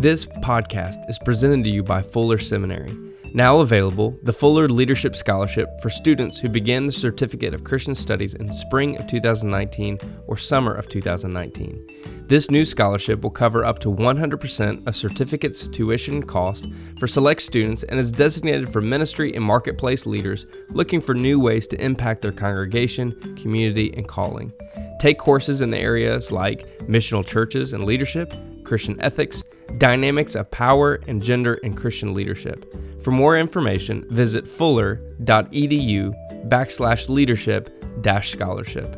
This podcast is presented to you by Fuller Seminary. Now available, the Fuller Leadership Scholarship for students who begin the Certificate of Christian Studies in spring of 2019 or summer of 2019. This new scholarship will cover up to 100% of certificate's tuition cost for select students and is designated for ministry and marketplace leaders looking for new ways to impact their congregation, community, and calling. Take courses in the areas like missional churches and leadership, Christian ethics, dynamics of power, and gender and Christian leadership. For more information, visit fuller.edu backslash leadership dash scholarship.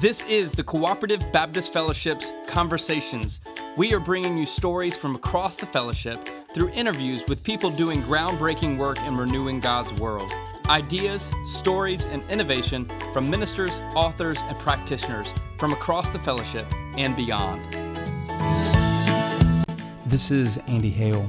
This is the Cooperative Baptist Fellowship's Conversations. We are bringing you stories from across the fellowship through interviews with people doing groundbreaking work in renewing God's world ideas, stories, and innovation from ministers, authors, and practitioners from across the fellowship and beyond. This is Andy Hale.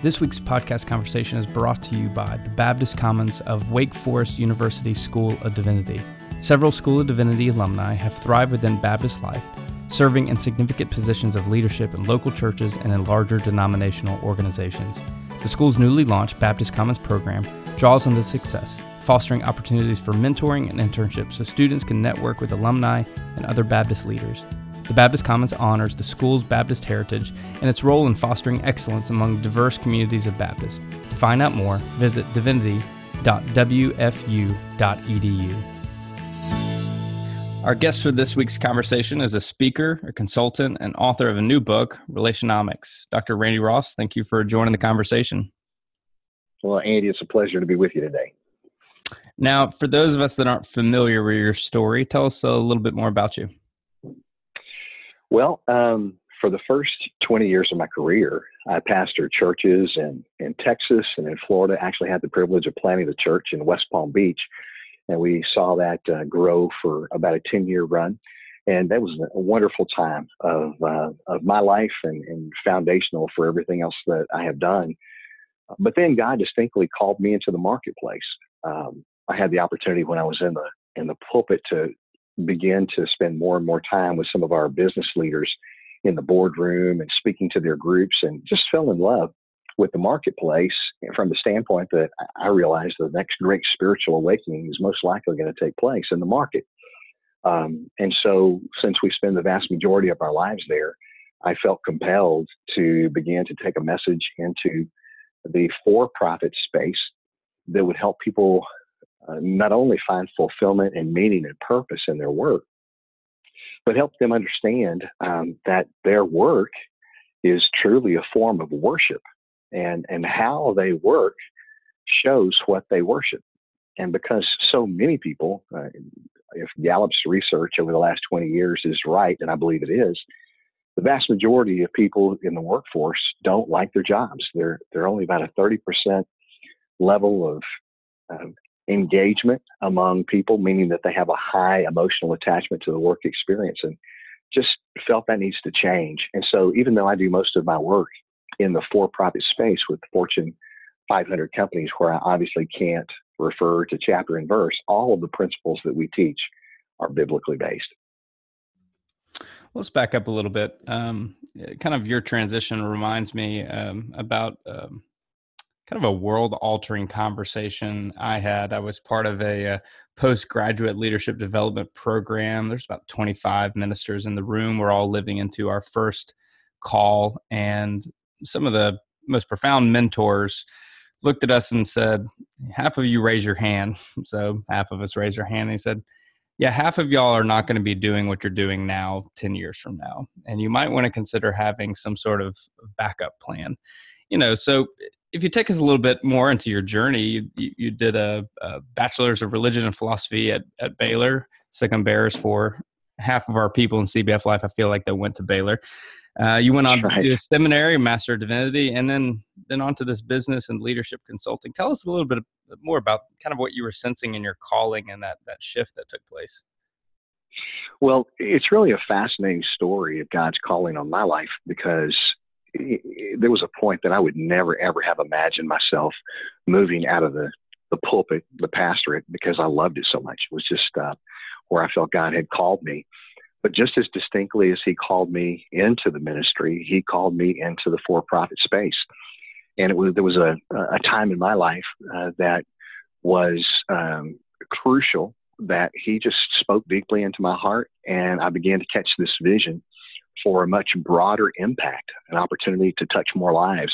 This week's podcast conversation is brought to you by the Baptist Commons of Wake Forest University School of Divinity. Several School of Divinity alumni have thrived within Baptist life, serving in significant positions of leadership in local churches and in larger denominational organizations. The school's newly launched Baptist Commons program draws on this success, fostering opportunities for mentoring and internships so students can network with alumni and other Baptist leaders. The Baptist Commons honors the school's Baptist heritage and its role in fostering excellence among diverse communities of Baptists. To find out more, visit divinity.wfu.edu. Our guest for this week's conversation is a speaker, a consultant, and author of a new book, Relationomics. Dr. Randy Ross, thank you for joining the conversation. Well, Andy, it's a pleasure to be with you today. Now, for those of us that aren't familiar with your story, tell us a little bit more about you. Well, um, for the first 20 years of my career, I pastored churches in, in Texas and in Florida. I actually had the privilege of planting the church in West Palm Beach, and we saw that uh, grow for about a 10 year run. And that was a wonderful time of, uh, of my life and, and foundational for everything else that I have done. But then God distinctly called me into the marketplace. Um, I had the opportunity when I was in the in the pulpit to begin to spend more and more time with some of our business leaders in the boardroom and speaking to their groups, and just fell in love with the marketplace from the standpoint that I realized the next great spiritual awakening is most likely going to take place in the market. Um, and so, since we spend the vast majority of our lives there, I felt compelled to begin to take a message into the for profit space that would help people uh, not only find fulfillment and meaning and purpose in their work, but help them understand um, that their work is truly a form of worship and, and how they work shows what they worship. And because so many people, uh, if Gallup's research over the last 20 years is right, and I believe it is, the vast majority of people in the workforce don't like their jobs. They're they're only about a 30% level of uh, engagement among people, meaning that they have a high emotional attachment to the work experience, and just felt that needs to change. And so, even though I do most of my work in the for-profit space with Fortune 500 companies, where I obviously can't refer to chapter and verse, all of the principles that we teach are biblically based. Let's back up a little bit. Um, kind of your transition reminds me um, about um, kind of a world altering conversation I had. I was part of a, a uh, postgraduate leadership development program. There's about 25 ministers in the room. We're all living into our first call, and some of the most profound mentors looked at us and said, Half of you raise your hand. So half of us raise our hand. And he said, yeah, half of y'all are not going to be doing what you're doing now 10 years from now. And you might want to consider having some sort of backup plan. You know, so if you take us a little bit more into your journey, you, you did a, a, bachelor's of religion and philosophy at, at Baylor, second bearers for half of our people in CBF life. I feel like they went to Baylor. Uh, you went on right. to do a seminary, Master of Divinity, and then then on to this business and leadership consulting. Tell us a little bit more about kind of what you were sensing in your calling and that that shift that took place. Well, it's really a fascinating story of God's calling on my life because there was a point that I would never ever have imagined myself moving out of the the pulpit, the pastorate, because I loved it so much. It was just uh, where I felt God had called me. But just as distinctly as he called me into the ministry, he called me into the for-profit space. And it was there was a, a time in my life uh, that was um, crucial that he just spoke deeply into my heart, and I began to catch this vision for a much broader impact, an opportunity to touch more lives.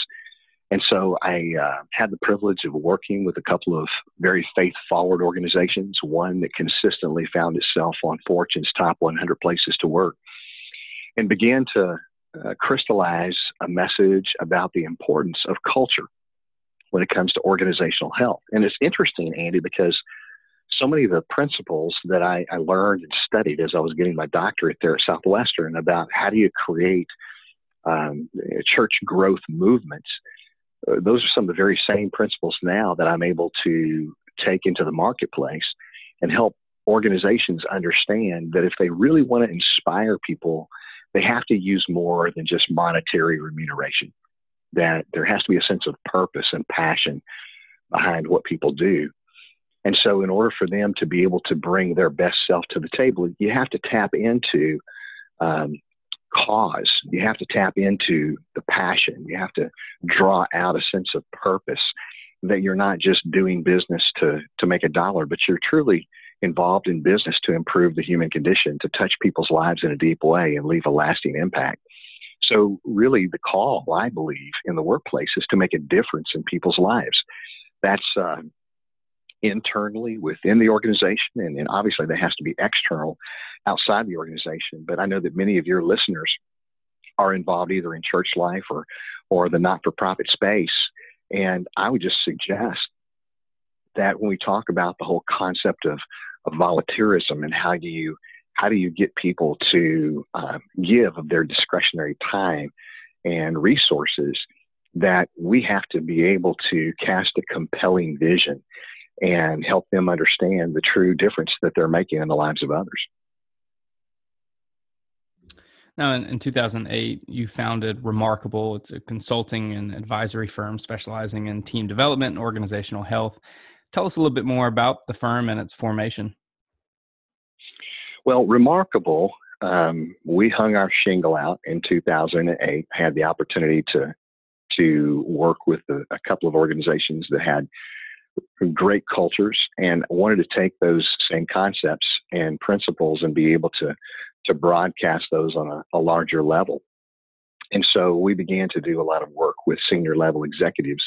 And so I uh, had the privilege of working with a couple of very faith forward organizations, one that consistently found itself on Fortune's top 100 places to work, and began to uh, crystallize a message about the importance of culture when it comes to organizational health. And it's interesting, Andy, because so many of the principles that I, I, learned and studied as I was getting my doctorate there at Southwestern about how do you create um, church growth movements, uh, those are some of the very same principles now that I'm able to take into the marketplace and help organizations understand that if they really want to inspire people, they have to use more than just monetary remuneration. That there has to be a sense of purpose and passion behind what people do. And so, in order for them to be able to bring their best self to the table, you have to tap into um, cause. You have to tap into the passion. You have to draw out a sense of purpose that you're not just doing business to, to make a dollar, but you're truly involved in business to improve the human condition, to touch people's lives in a deep way and leave a lasting impact. So, really, the call, I believe, in the workplace is to make a difference in people's lives. That's uh, internally within the organization, and, and obviously that has to be external outside the organization. But I know that many of your listeners are involved either in church life or or the not-for-profit space, and I would just suggest that when we talk about the whole concept of, of volunteerism and how do you how do you get people to uh, give of their discretionary time and resources that we have to be able to cast a compelling vision and help them understand the true difference that they're making in the lives of others. Now, in, in 2008, you founded Remarkable. It's a consulting and advisory firm specializing in team development and organizational health. Tell us a little bit more about the firm and its formation. Well, Remarkable, um, we hung our shingle out in 2008. Had the opportunity to to work with a, a couple of organizations that had great cultures and wanted to take those same concepts and principles and be able to to broadcast those on a, a larger level. And so we began to do a lot of work with senior level executives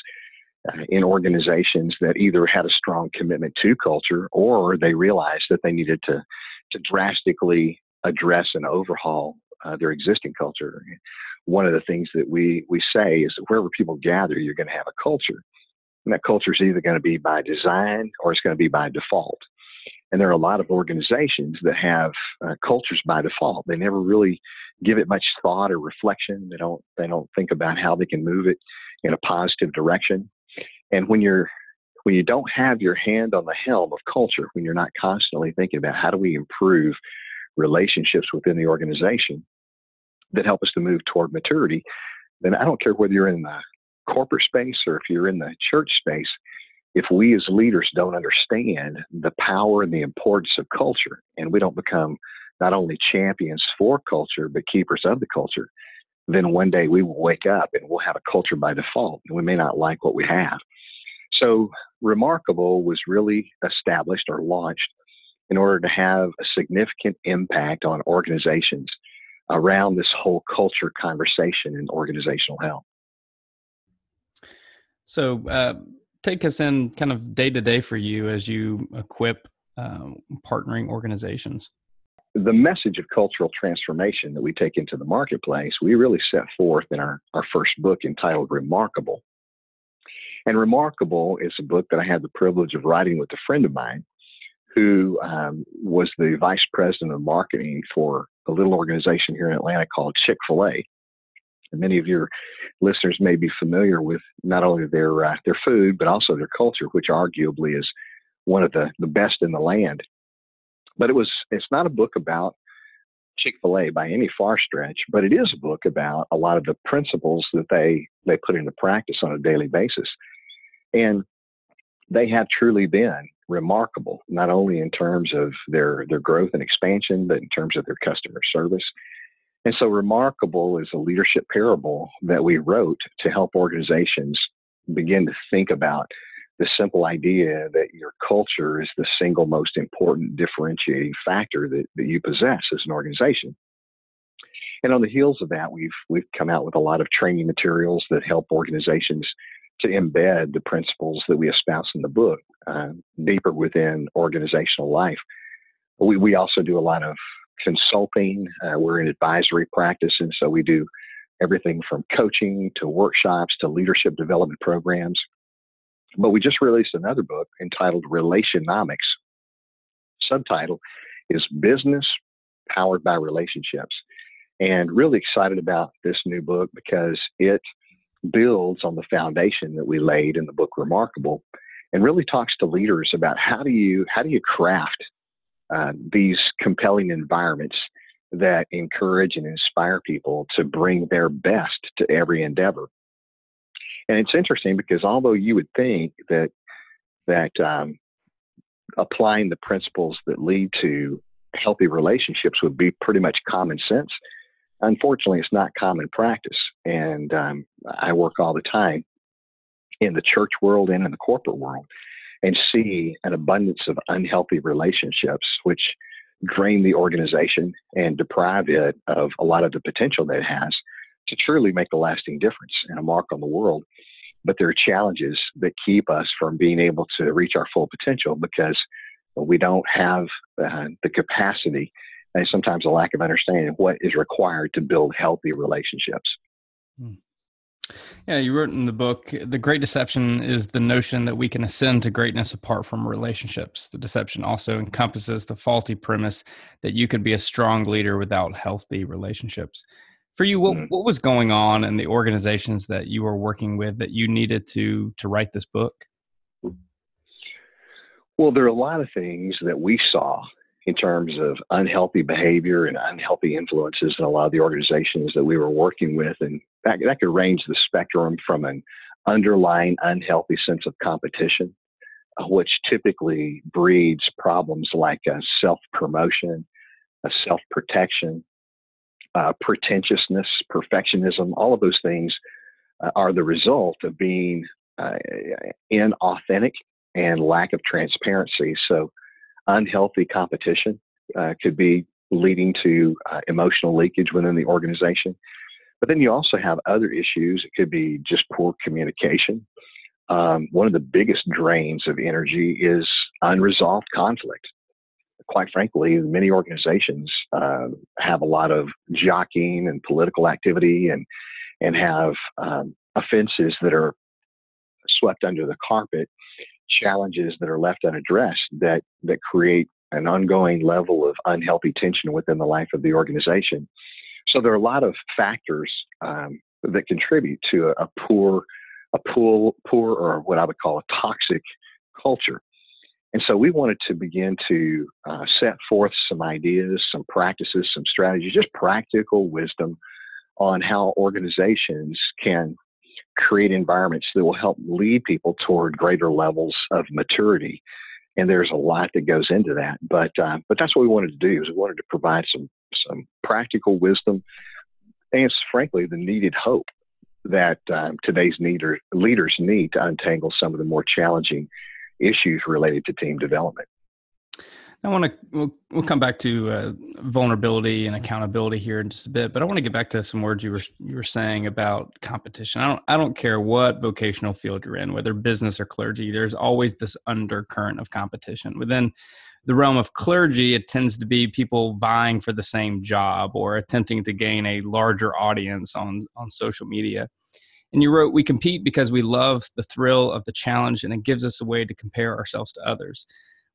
uh, in organizations that either had a strong commitment to culture or they realized that they needed to to drastically address and overhaul uh, their existing culture. One of the things that we we say is that wherever people gather, you're going to have a culture. And that culture is either going to be by design or it's going to be by default. And there are a lot of organizations that have uh, cultures by default. They never really give it much thought or reflection. They don't they don't think about how they can move it in a positive direction. And when you're when you don't have your hand on the helm of culture, when you're not constantly thinking about how do we improve relationships within the organization that help us to move toward maturity, then I don't care whether you're in the corporate space or if you're in the church space, if we as leaders don't understand the power and the importance of culture, and we don't become not only champions for culture, but keepers of the culture, then one day we will wake up and we'll have a culture by default, and we may not like what we have. So, Remarkable was really established or launched in order to have a significant impact on organizations around this whole culture conversation and organizational health. So, uh, take us in kind of day to day for you as you equip um, partnering organizations. The message of cultural transformation that we take into the marketplace, we really set forth in our, our first book entitled Remarkable. And Remarkable is a book that I had the privilege of writing with a friend of mine who um, was the vice president of marketing for a little organization here in Atlanta called Chick fil A. Many of your listeners may be familiar with not only their uh, their food but also their culture, which arguably is one of the, the best in the land. But it was it's not a book about Chick Fil A by any far stretch, but it is a book about a lot of the principles that they they put into practice on a daily basis. And they have truly been remarkable, not only in terms of their, their growth and expansion, but in terms of their customer service. And so, remarkable is a leadership parable that we wrote to help organizations begin to think about the simple idea that your culture is the single most important differentiating factor that, that you possess as an organization. And on the heels of that, we've we've come out with a lot of training materials that help organizations to embed the principles that we espouse in the book uh, deeper within organizational life. We we also do a lot of consulting. Uh, we're in advisory practice, and so we do everything from coaching to workshops to leadership development programs. But we just released another book entitled Relationomics. Subtitle is Business Powered by Relationships. And really excited about this new book because it builds on the foundation that we laid in the book Remarkable and really talks to leaders about how do you how do you craft uh, these compelling environments that encourage and inspire people to bring their best to every endeavor. And it's interesting because although you would think that that um, applying the principles that lead to healthy relationships would be pretty much common sense, unfortunately, it's not common practice. And um, I work all the time in the church world and in the corporate world and see an abundance of unhealthy relationships, which drain the organization and deprive it of a lot of the potential that it has to truly make a lasting difference and a mark on the world. But there are challenges that keep us from being able to reach our full potential because we don't have uh, the capacity and sometimes a lack of understanding of what is required to build healthy relationships. Hmm. Yeah, you wrote in the book The Great Deception is the notion that we can ascend to greatness apart from relationships. The deception also encompasses the faulty premise that you could be a strong leader without healthy relationships for you what, mm-hmm. what was going on in the organizations that you were working with that you needed to to write this book well there are a lot of things that we saw in terms of unhealthy behavior and unhealthy influences in a lot of the organizations that we were working with and that, that could range the spectrum from an underlying unhealthy sense of competition uh, which typically breeds problems like self promotion, self protection, uh, pretentiousness, perfectionism, all of those things uh, are the result of being uh, inauthentic and lack of transparency. So, unhealthy competition uh, could be leading to uh, emotional leakage within the organization. But then you also have other issues. It could be just poor communication. Um, one of the biggest drains of energy is unresolved conflict quite frankly, many organizations uh, have a lot of jockeying and political activity and and have um, offenses that are swept under the carpet, challenges that are left unaddressed that that create an ongoing level of unhealthy tension within the life of the organization. So there are a lot of factors um, that contribute to a, a poor, a poor, poor, or what I would call a toxic culture. And so we wanted to begin to uh, set forth some ideas, some practices, some strategies, just practical wisdom on how organizations can create environments that will help lead people toward greater levels of maturity. And there's a lot that goes into that, but uh, but that's what we wanted to do. Is we wanted to provide some some practical wisdom and, frankly, the needed hope that um, today's leader, leaders need to untangle some of the more challenging issues related to team development. I want to we'll, we'll come back to uh, vulnerability and accountability here in just a bit, but I want to get back to some words you were you were saying about competition. I don't I don't care what vocational field you're in, whether business or clergy. There's always this undercurrent of competition within the realm of clergy. It tends to be people vying for the same job or attempting to gain a larger audience on on social media. And you wrote, We compete because we love the thrill of the challenge and it gives us a way to compare ourselves to others.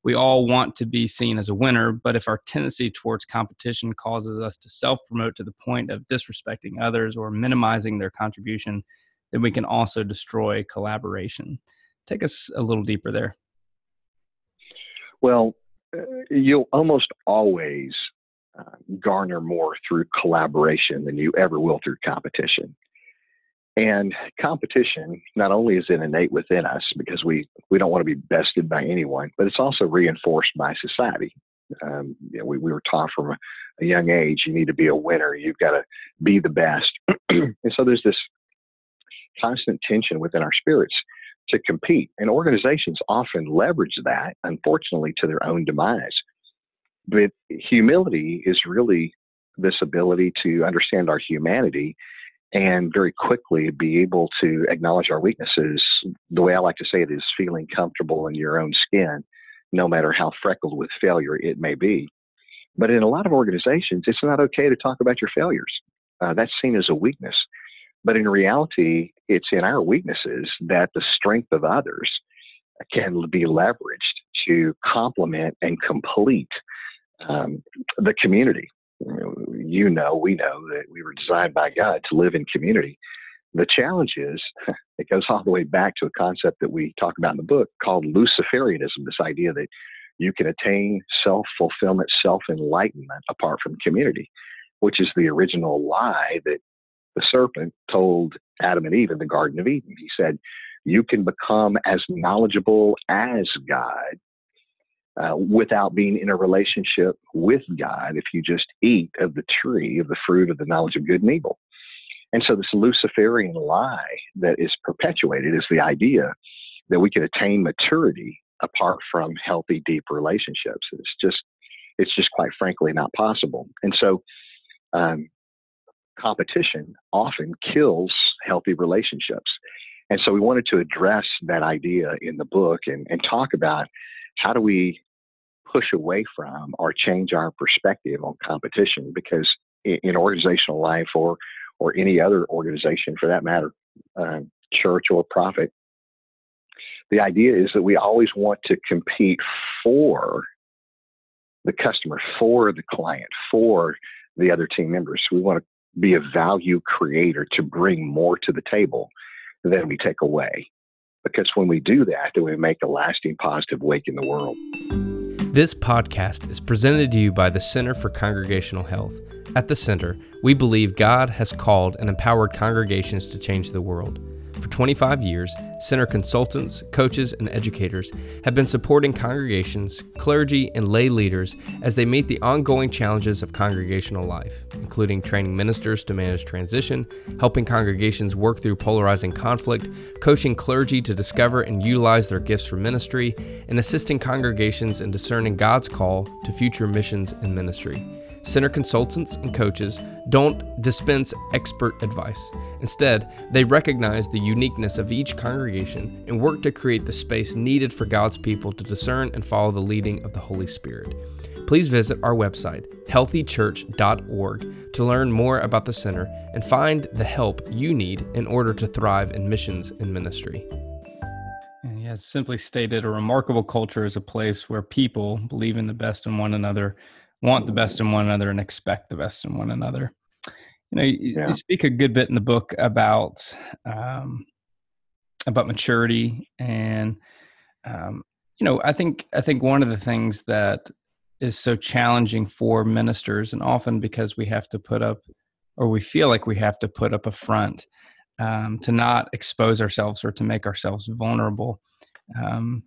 We all want to be seen as a winner, but if our tendency towards competition causes us to self promote to the point of disrespecting others or minimizing their contribution, then we can also destroy collaboration. Take us a little deeper there. Well, uh, you'll almost always uh, garner more through collaboration than you ever will through competition. And competition, not only is it innate within us because we, we don't want to be bested by anyone, but it's also reinforced by society. Um, you know, we, we were taught from a, a young age, you need to be a winner, you've got to be the best. and so there's this constant tension within our spirits to compete. And organizations often leverage that, unfortunately, to their own demise. But humility is really this ability to understand our humanity and very quickly be able to acknowledge our weaknesses. The way I like to say it is feeling comfortable in your own skin, no matter how freckled with failure it may be. But in a lot of organizations, it's not okay to talk about your failures. Uh, that's seen as a weakness. But in reality, it's in our weaknesses that the strength of others can be leveraged to complement and complete um, the community. You know, we know that we were designed by God to live in community. The challenge is, it goes all the way back to a concept that we talk about in the book called Luciferianism this idea that you can attain self fulfillment, self enlightenment apart from community, which is the original lie that the serpent told Adam and Eve in the Garden of Eden. He said, You can become as knowledgeable as God uh, without being in a relationship with God if you just eat of the tree of the fruit of the knowledge of good and evil. And so, this Luciferian lie that is perpetuated is the idea that we can attain maturity apart from healthy, deep relationships. It's just, it's just quite frankly not possible. And so, um, competition often kills healthy relationships. And so we wanted to address that idea in the book and, and talk about how do we push away from or change our perspective on competition because in, in organizational life or or any other organization for that matter, uh, church or profit, the idea is that we always want to compete for the customer, for the client, for the other team members. We want to be a value creator to bring more to the table than we take away. Because when we do that, then we make a lasting positive wake in the world. This podcast is presented to you by the Center for Congregational Health. At the Center, we believe God has called and empowered congregations to change the world. For 25 years, center consultants, coaches, and educators have been supporting congregations, clergy, and lay leaders as they meet the ongoing challenges of congregational life, including training ministers to manage transition, helping congregations work through polarizing conflict, coaching clergy to discover and utilize their gifts for ministry, and assisting congregations in discerning God's call to future missions and ministry. Center consultants and coaches don't dispense expert advice. Instead, they recognize the uniqueness of each congregation and work to create the space needed for God's people to discern and follow the leading of the Holy Spirit. Please visit our website, healthychurch.org, to learn more about the center and find the help you need in order to thrive in missions and ministry. And yeah, simply stated, a remarkable culture is a place where people believe in the best in one another want the best in one another and expect the best in one another. You know, you, yeah. you speak a good bit in the book about um, about maturity, and um, you know, I think I think one of the things that is so challenging for ministers, and often because we have to put up, or we feel like we have to put up a front um, to not expose ourselves or to make ourselves vulnerable. Um,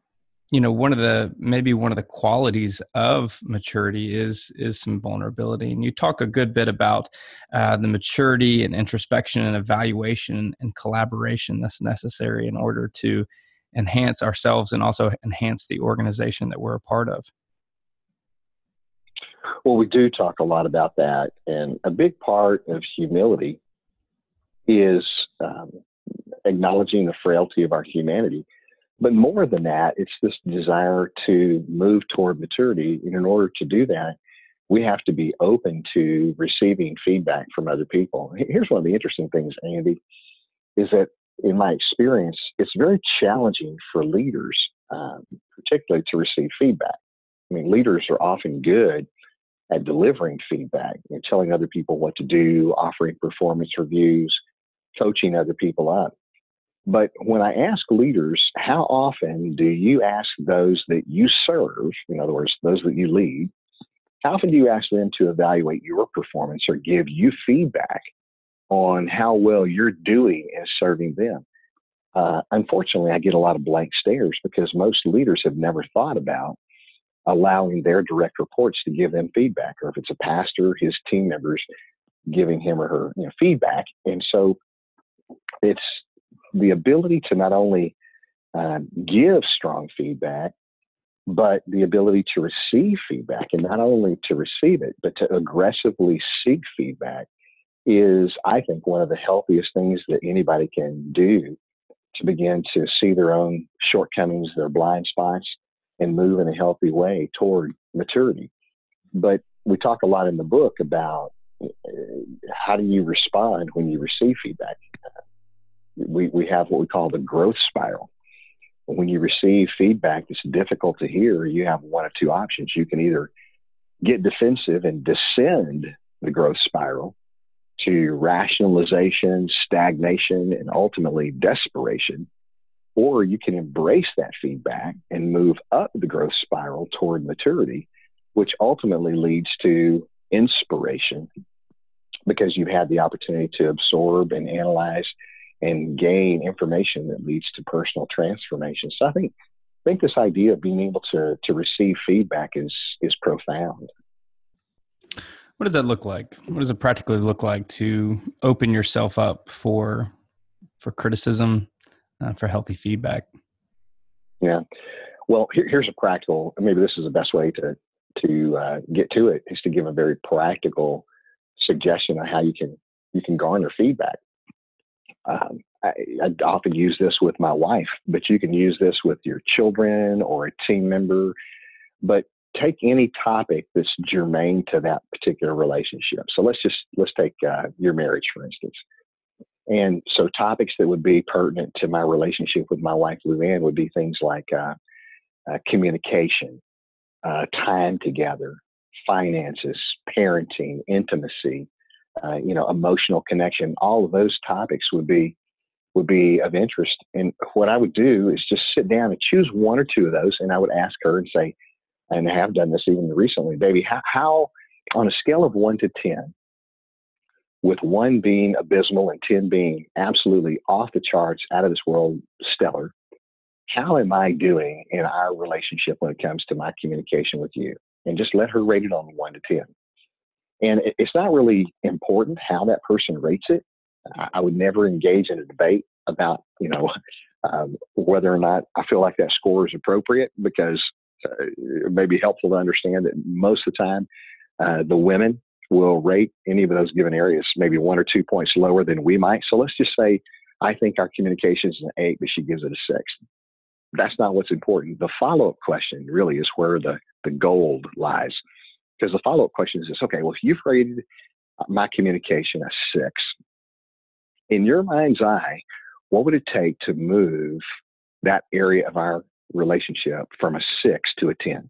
you know one of the maybe one of the qualities of maturity is is some vulnerability and you talk a good bit about uh, the maturity and introspection and evaluation and collaboration that's necessary in order to enhance ourselves and also enhance the organization that we're a part of. Well we do talk a lot about that and a big part of humility is um, acknowledging the frailty of our humanity but more than that, it's this desire to move toward maturity. And in order to do that, we have to be open to receiving feedback from other people. Here's one of the interesting things, Andy, is that in my experience, it's very challenging for leaders, um, particularly to receive feedback. I mean, leaders are often good at delivering feedback and telling other people what to do, offering performance reviews, coaching other people up. But when I ask leaders, how often do you ask those that you serve, in other words, those that you lead, how often do you ask them to evaluate your performance or give you feedback on how well you're doing in serving them. Uh, unfortunately, I get a lot of blank stares because most leaders have never thought about allowing their direct reports to give them feedback, or if it's a pastor, his team members giving him or her you know, feedback. And so it's the ability to not only uh, give strong feedback, but the ability to receive feedback and not only to receive it, but to aggressively seek feedback is, I think, one of the healthiest things that anybody can do to begin to see their own shortcomings, their blind spots, and move in a healthy way toward maturity. But we talk a lot in the book about uh, how do you respond when you receive feedback. We, we have what we call the growth spiral. When you receive feedback that's difficult to hear, you have one of two options. You can either get defensive and descend the growth spiral, to rationalization, stagnation, and ultimately desperation. Or you can embrace that feedback and move up the growth spiral toward maturity, which ultimately leads to inspiration because you've had the opportunity to absorb and analyze and gain information that leads to personal transformation. So I think I think this idea of being able to to receive feedback is is profound. What does that look like? What does it practically look like to open yourself up for for criticism, uh, for healthy feedback? Yeah. Well, here, here's a practical. Maybe this is the best way to to uh, get to it is to give a very practical suggestion on how you can you can garner feedback. Um, I, I, often use this with my wife, but you can use this with your children or a team member. But take any topic that's germane to that particular relationship. So let's just let's take uh, your marriage, for instance. And so topics that would be pertinent to my relationship with my wife, Luann, would be things like uh, uh, communication, uh, time together, finances, parenting, intimacy, uh, you know, emotional connection. All of those topics would be would be of interest. And what I would do is just sit down and choose one or two of those, and I would ask her and say, and have done this even recently, baby, how, how on a scale of one to 10, with one being abysmal and 10 being absolutely off the charts, out of this world, stellar, how am I doing in our relationship when it comes to my communication with you? And just let her rate it on one to 10. And it's not really important how that person rates it. I would never engage in a debate about, you know, um, whether or not I feel like that score is appropriate because uh, it may be helpful to understand that most of the time uh, the women will rate any of those given areas maybe one or two points lower than we might. So let's just say I think our communication is an eight, but she gives it a six. That's not what's important. The follow up question really is where the, the gold lies. Because the follow up question is this okay, well, if you've rated my communication a six, in your mind's eye, what would it take to move that area of our relationship from a six to a 10.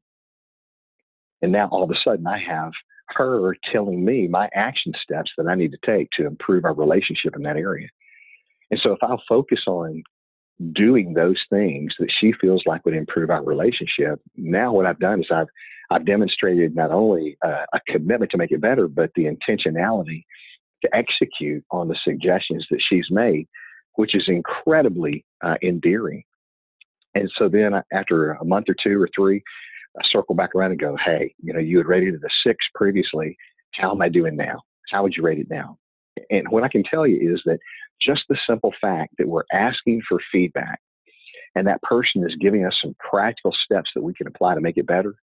And now all of a sudden I have her telling me my action steps that I need to take to improve our relationship in that area. And so if I'll focus on doing those things that she feels like would improve our relationship, now what I've done is I've I've demonstrated not only a, a commitment to make it better, but the intentionality to execute on the suggestions that she's made, which is incredibly uh, endearing. And so then after a month or two or three, I circle back around and go, hey, you know, you had rated it a six previously. How am I doing now? How would you rate it now? And what I can tell you is that just the simple fact that we're asking for feedback and that person is giving us some practical steps that we can apply to make it better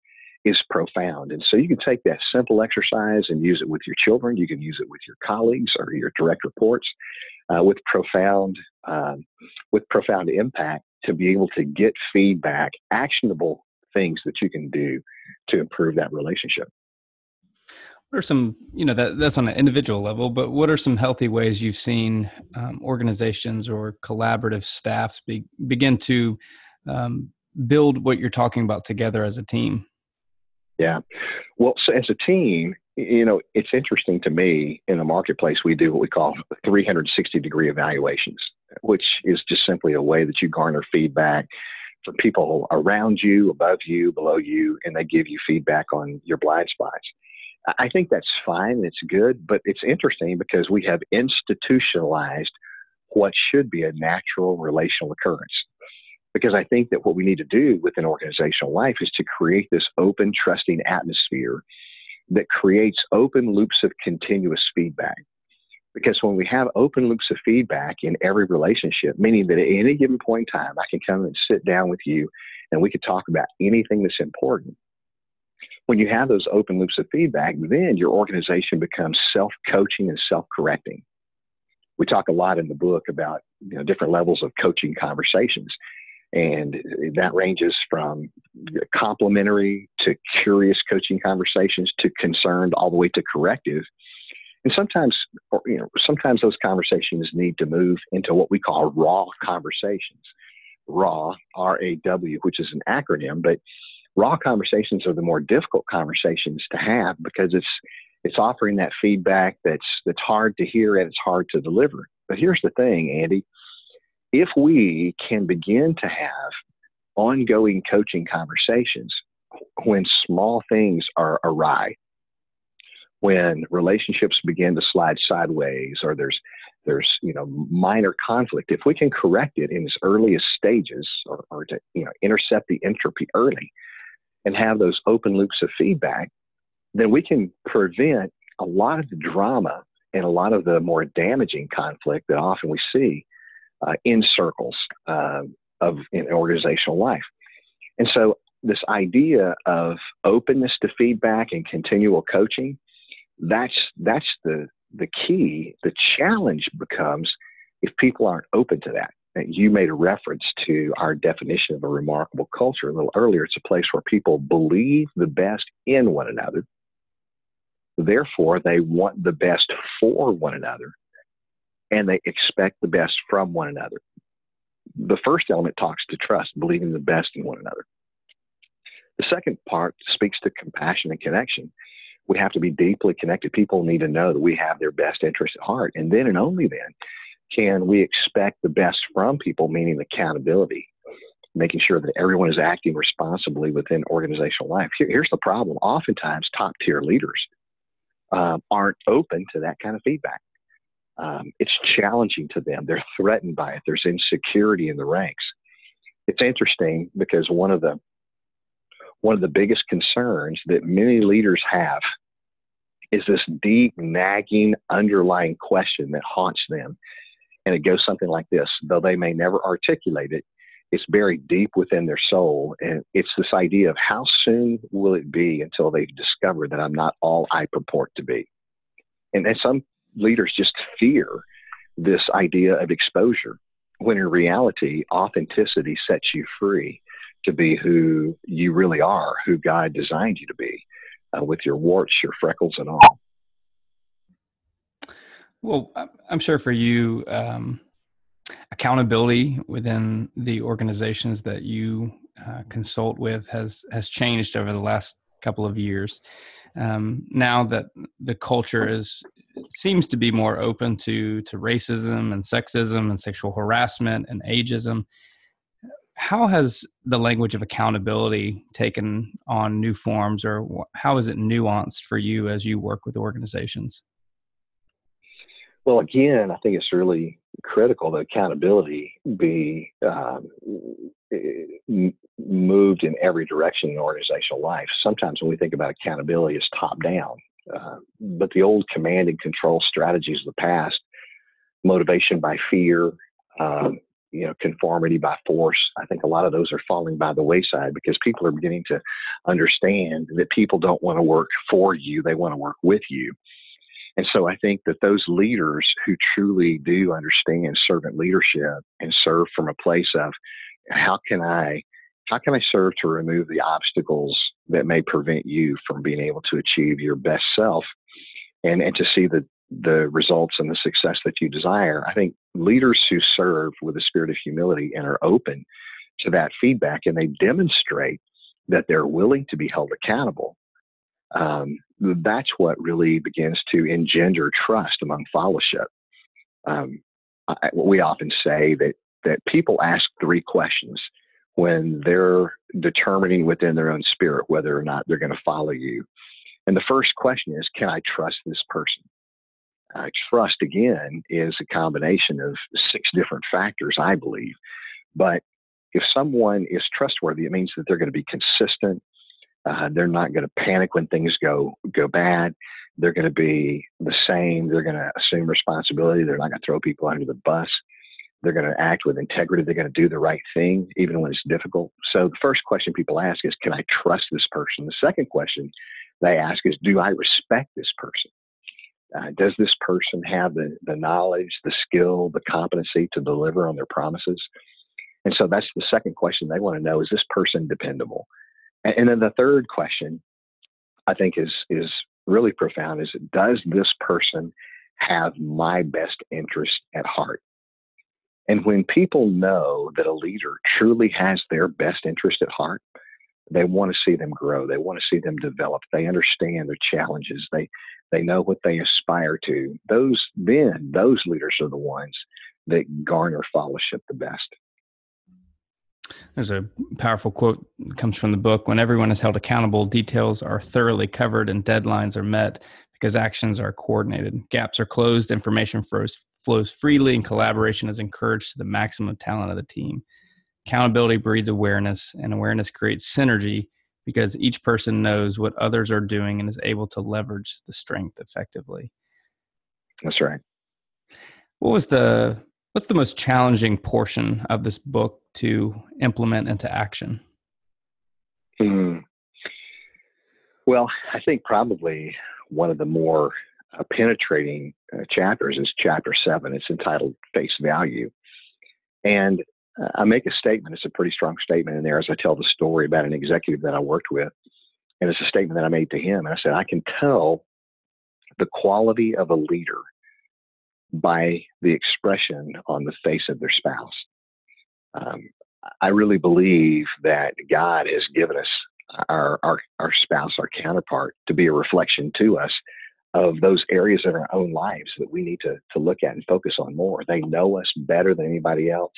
is profound. And so you can take that simple exercise and use it with your children. You can use it with your colleagues or your direct reports uh, with profound um, with profound impact to be able to get feedback, actionable things that you can do to improve that relationship. What are some, you know, that that's on an individual level, but what are some healthy ways you've seen um, organizations or collaborative staffs be, begin to um, build what you're talking about together as a team? Yeah. Well, so as a team, you know, it's interesting to me in the marketplace, we do what we call 360 degree evaluations which is just simply a way that you garner feedback from people around you, above you, below you, and they give you feedback on your blind spots. I think that's fine. It's good, but it's interesting because we have institutionalized what should be a natural relational occurrence. Because I think that what we need to do within organizational life is to create this open, trusting atmosphere that creates open loops of continuous feedback. Because when we have open loops of feedback in every relationship, meaning that at any given point in time, I can come and sit down with you and we could talk about anything that's important. When you have those open loops of feedback, then your organization becomes self coaching and self correcting. We talk a lot in the book about you know, different levels of coaching conversations. And that ranges from complimentary to curious coaching conversations to concerned all the way to corrective. And sometimes, you know, sometimes those conversations need to move into what we call raw conversations. RAW, R A W, which is an acronym, but raw conversations are the more difficult conversations to have because it's it's offering that feedback that's that's hard to hear and it's hard to deliver. But here's the thing, Andy, if we can begin to have ongoing coaching conversations when small things are awry, when relationships begin to slide sideways or there's there's you know minor conflict if we can correct it in its earliest stages or, or to you know intercept the entropy early and have those open loops of feedback then we can prevent a lot of the drama and a lot of the more damaging conflict that often we see uh, in circles uh, of in organizational life. And so this idea of openness to feedback and continual coaching that's that's the the key. The challenge becomes if people aren't open to that you made a reference to our definition of a remarkable culture a little earlier. It's a place where people believe the best in one another. Therefore they want the best for one another and they expect the best from one another. The first element talks to trust believing the best in one another. The second part speaks to compassion and connection. We have to be deeply connected. People need to know that we have their best interest at heart. And then and only then can we expect the best from people, meaning accountability, making sure that everyone is acting responsibly within organizational life. Here, here's the problem oftentimes, top tier leaders um, aren't open to that kind of feedback. Um, it's challenging to them. They're threatened by it. There's insecurity in the ranks. It's interesting because one of the one of the biggest concerns that many leaders have is this deep, nagging, underlying question that haunts them. And it goes something like this though they may never articulate it, it's buried deep within their soul. And it's this idea of how soon will it be until they discover that I'm not all I purport to be. And, and some leaders just fear this idea of exposure, when in reality, authenticity sets you free to be who you really are, who God designed you to be uh, with your warts, your freckles, and all. Well, I'm sure for you, um, accountability within the organizations that you uh, consult with has has changed over the last couple of years. Um, now that the culture is seems to be more open to to racism and sexism and sexual harassment and ageism, how has the language of accountability taken on new forms or how is it nuanced for you as you work with organizations well again i think it's really critical that accountability be um, moved in every direction in organizational life. Sometimes when we think about accountability it's top down uh, but the old command and control strategies of the past motivation by fear um, you know conformity by force i think a lot of those are falling by the wayside because people are beginning to understand that people don't want to work for you they want to work with you and so i think that those leaders who truly do understand servant leadership and serve from a place of how can i how can i serve to remove the obstacles that may prevent you from being able to achieve your best self and and to see the the results and the success that you desire. I think leaders who serve with a spirit of humility and are open to that feedback and they demonstrate that they're willing to be held accountable, um, that's what really begins to engender trust among fellowship. Um, I, we often say that, that people ask three questions when they're determining within their own spirit whether or not they're going to follow you. And the first question is, can I trust this person? Uh, trust again is a combination of six different factors, I believe. But if someone is trustworthy, it means that they're going to be consistent. Uh, they're not going to panic when things go go bad. They're going to be the same. They're going to assume responsibility. They're not going to throw people under the bus. They're going to act with integrity. They're going to do the right thing, even when it's difficult. So the first question people ask is, Can I trust this person? The second question they ask is, Do I respect this person? Uh, does this person have the, the knowledge, the skill, the competency to deliver on their promises? And so that's the second question they want to know is this person dependable? And, then the third question I think is, is really profound is does this person have my best interest at heart? And when people know that a leader truly has their best interest at heart, they want to see them grow. They want to see them develop. They understand their challenges. They they know what they aspire to. Those then those leaders are the ones that garner fellowship the best. There's a powerful quote that comes from the book. When everyone is held accountable, details are thoroughly covered and deadlines are met because actions are coordinated. Gaps are closed, information flows, flows freely, and collaboration is encouraged to the maximum talent of the team. Accountability breeds awareness, and awareness creates synergy because each person knows what others are doing and is able to leverage the strength effectively. That's right. What was the what's the most challenging portion of this book to implement into action? Hmm. Well, I think probably one of the more uh, penetrating uh, chapters is chapter seven. It's entitled Face Value. And uh, I make a statement. It's a pretty strong statement in there as I tell the story about an executive that I worked with. And it's a statement that I made to him. And I said, I can tell the quality of a leader by the expression on the face of their spouse. Um, I really believe that God has given us our, our, our spouse, our counterpart, to be a reflection to us of those areas of our own lives that we need to, to look at and focus on more. They know us better than anybody else.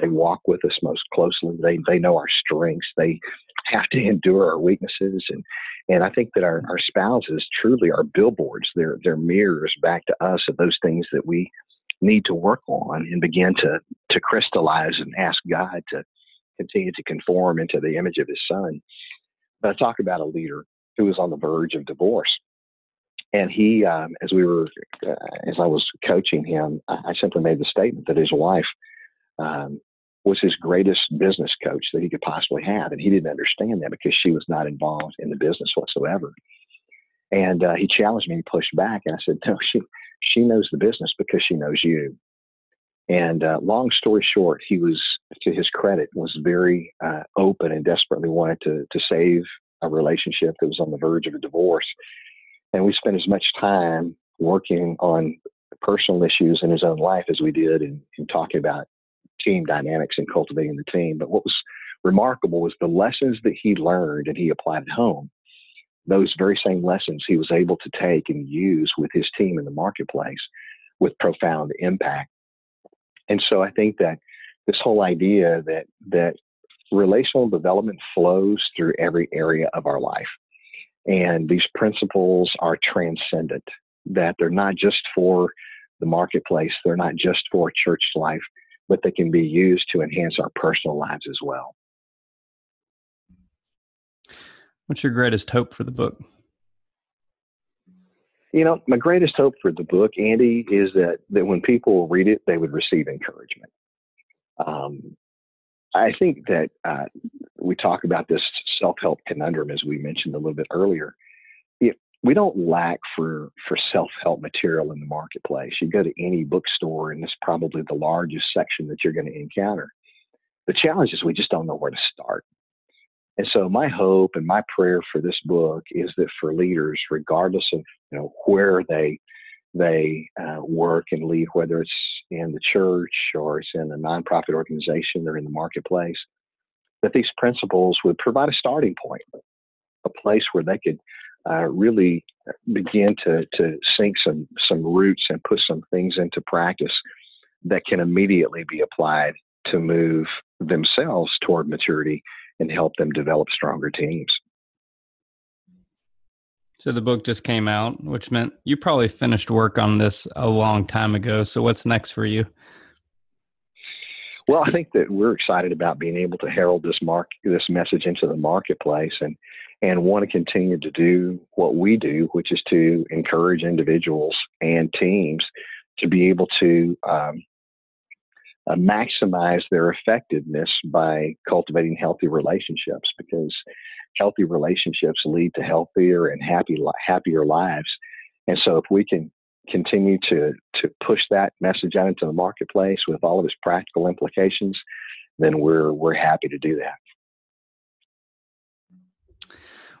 They walk with us most closely. They, they know our strengths. They have to endure our weaknesses. And, and I think that our, our spouses truly are billboards. They're, they're mirrors back to us of those things that we need to work on and begin to, to crystallize and ask God to continue to conform into the image of his son. But I talk about a leader who was on the verge of divorce. And he, um, as we were, uh, as I was coaching him, I, I simply made the statement that his wife um, was his greatest business coach that he could possibly have. And he didn't understand that because she was not involved in the business whatsoever. And uh, he challenged me, he pushed back, and I said, No, she, she knows the business because she knows you. And uh, long story short, he was, to his credit, was very uh, open and desperately wanted to, to save a relationship that was on the verge of a divorce. And we spent as much time working on personal issues in his own life as we did in, in talking about team dynamics and cultivating the team. But what was remarkable was the lessons that he learned and he applied at home. Those very same lessons he was able to take and use with his team in the marketplace with profound impact. And so I think that this whole idea that that relational development flows through every area of our life. And these principles are transcendent, that they're not just for the marketplace, they're not just for church life, but they can be used to enhance our personal lives as well. What's your greatest hope for the book? You know, my greatest hope for the book, Andy, is that, that when people read it, they would receive encouragement. Um, I think that uh, we talk about this self help conundrum, as we mentioned a little bit earlier we don't lack for for self-help material in the marketplace. You go to any bookstore and it's probably the largest section that you're going to encounter. The challenge is we just don't know where to start. And so my hope and my prayer for this book is that for leaders, regardless of you know where they they uh, work and lead, whether it's in the church or it's in a nonprofit organization or in the marketplace, that these principles would provide a starting point, a place where they could uh, really begin to to sink some some roots and put some things into practice that can immediately be applied to move themselves toward maturity and help them develop stronger teams. So the book just came out, which meant you probably finished work on this a long time ago. So what's next for you? Well, I think that we're excited about being able to herald this mark this message into the marketplace and and want to continue to do what we do, which is to encourage individuals and teams to be able to um, uh, maximize their effectiveness by cultivating healthy relationships because healthy relationships lead to healthier and happy happier lives. And so if we can continue to to push that message out into the marketplace with all of its practical implications, then we're we're happy to do that.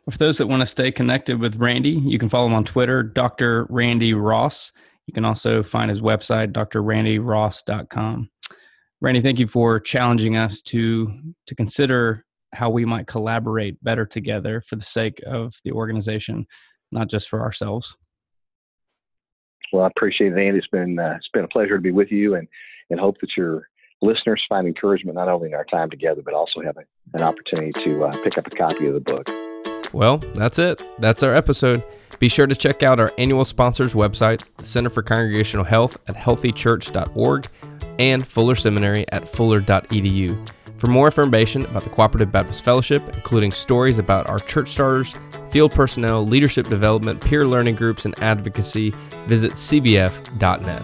For those that want to stay connected with Randy, you can follow him on Twitter, Dr. Randy Ross. You can also find his website, drrandyross.com. Randy, thank you for challenging us to to consider how we might collaborate better together for the sake of the organization, not just for ourselves. Well, I appreciate it, Andy. It's been uh, it's been a pleasure to be with you, and and hope that your listeners find encouragement not only in our time together, but also have a, an opportunity to uh, pick up a copy of the book. Well, that's it. That's our episode. Be sure to check out our annual sponsors' websites, the Center for Congregational Health at healthychurch.org and Fuller Seminary at fuller.edu. For more information about the Cooperative Baptist Fellowship, including stories about our church starters, field personnel, leadership development, peer learning groups, and advocacy, visit cbf.net.